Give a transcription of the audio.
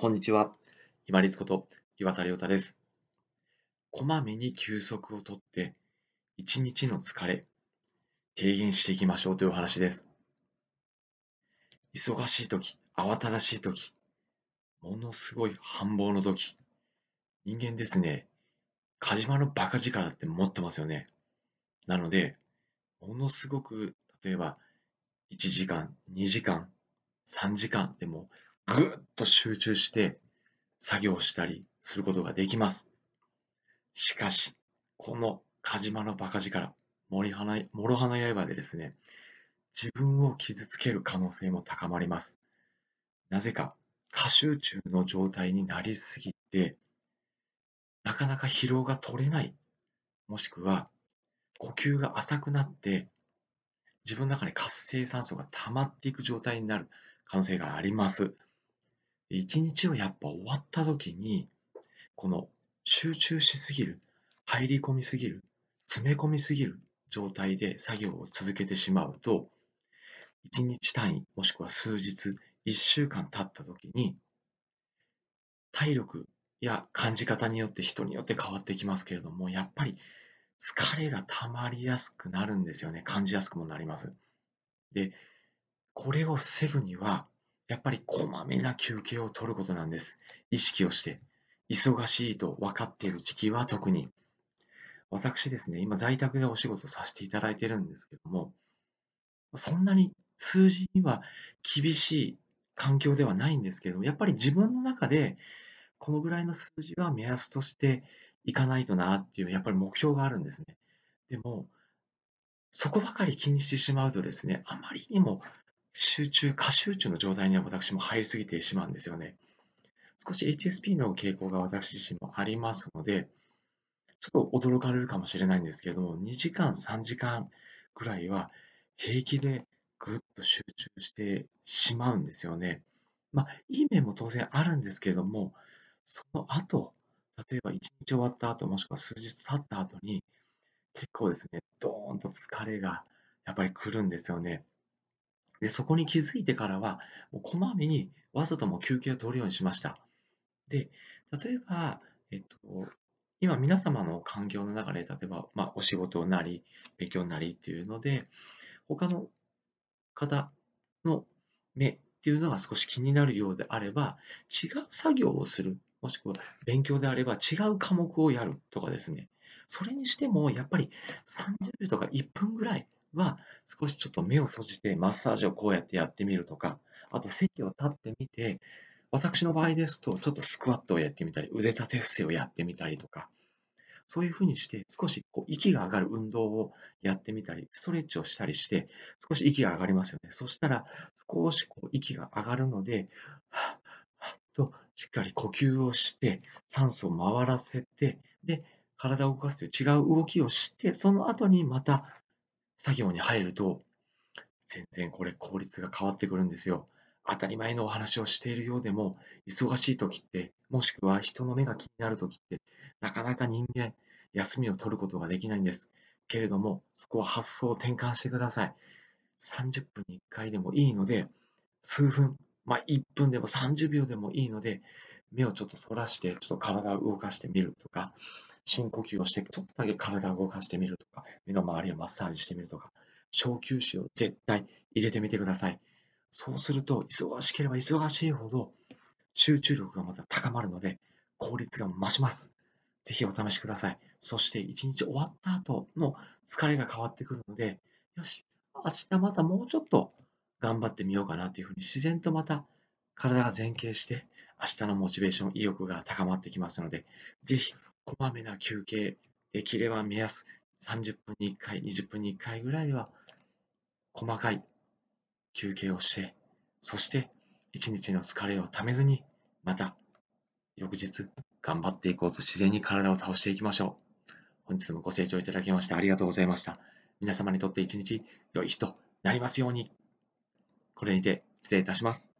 こんにちは。今立こと岩田亮太です。こまめに休息をとって、一日の疲れ、軽減していきましょうというお話です。忙しい時、慌ただしい時、ものすごい繁忙の時、人間ですね、カジマのバカ力って持ってますよね。なので、ものすごく、例えば、1時間、2時間、3時間でもぐっと集中して作業したりすることができます。しかし、このカジマのバカ力、諸花諸花刃でですね、自分を傷つける可能性も高まります。なぜか、過集中の状態になりすぎて、なかなか疲労が取れない、もしくは呼吸が浅くなって、自分の中に活性酸素が溜まっていく状態になる可能性があります。一日をやっぱ終わった時に、この集中しすぎる、入り込みすぎる、詰め込みすぎる状態で作業を続けてしまうと、一日単位、もしくは数日、一週間経った時に、体力や感じ方によって人によって変わってきますけれども、やっぱり疲れが溜まりやすくなるんですよね。感じやすくもなります。で、これを防ぐには、やっぱりこまめな休憩を取ることなんです。意識をして。忙しいと分かっている時期は特に。私ですね、今在宅でお仕事させていただいてるんですけども、そんなに数字には厳しい環境ではないんですけれども、やっぱり自分の中でこのぐらいの数字は目安としていかないとなっていう、やっぱり目標があるんですね。でも、そこばかり気にしてしまうとですね、あまりにも集中、過集中の状態には私も入りすぎてしまうんですよね。少し HSP の傾向が私自身もありますので、ちょっと驚かれるかもしれないんですけれども、2時間、3時間ぐらいは平気でぐっと集中してしまうんですよね。まあ、いい面も当然あるんですけれども、その後、例えば1日終わった後、もしくは数日経った後に、結構ですね、ドーンと疲れがやっぱり来るんですよね。で、そこに気づいてからは、もうこまめにわざとも休憩を取るようにしました。で、例えば、えっと、今皆様の環境の中で、例えば、まあ、お仕事なり、勉強なりっていうので、他の方の目っていうのが少し気になるようであれば、違う作業をする、もしくは勉強であれば違う科目をやるとかですね。それにしても、やっぱり30秒とか1分ぐらいは少しちょっと目を閉じてマッサージをこうやってやってみるとか、あと席を立ってみて、私の場合ですと、ちょっとスクワットをやってみたり、腕立て伏せをやってみたりとか、そういうふうにして少しこう息が上がる運動をやってみたり、ストレッチをしたりして、少し息が上がりますよね。そしたら少しこう息が上がるので、はっはっとしっかり呼吸をして、酸素を回らせて、で、体を動かすという違う動きをして、その後にまた作業に入ると、全然これ効率が変わってくるんですよ。当たり前のお話をしているようでも、忙しい時って、もしくは人の目が気になる時って、なかなか人間、休みを取ることができないんです。けれども、そこは発想を転換してください。30分に1回でもいいので、数分、まあ、1分でも30秒でもいいので、目をちょっと反らして、ちょっと体を動かしてみるとか、深呼吸をして、ちょっとだけ体を動かしてみるとか、目の周りをマッサージしてみるとか、小休止を絶対入れてみてください。そうすると、忙しければ忙しいほど、集中力がまた高まるので、効率が増します。ぜひお試しください。そして、一日終わった後の疲れが変わってくるので、よし、明日またもうちょっと頑張ってみようかなというふうに自然とまた体が前傾して、明日のモチベーション、意欲が高まってきますので、ぜひ、こまめな休憩、できれば目安30分に1回、20分に1回ぐらいは、細かい休憩をして、そして一日の疲れをためずに、また翌日頑張っていこうと自然に体を倒していきましょう。本日もご清聴いただきましてありがとうございました。皆様にとって一日良い日となりますように。これにて失礼いたします。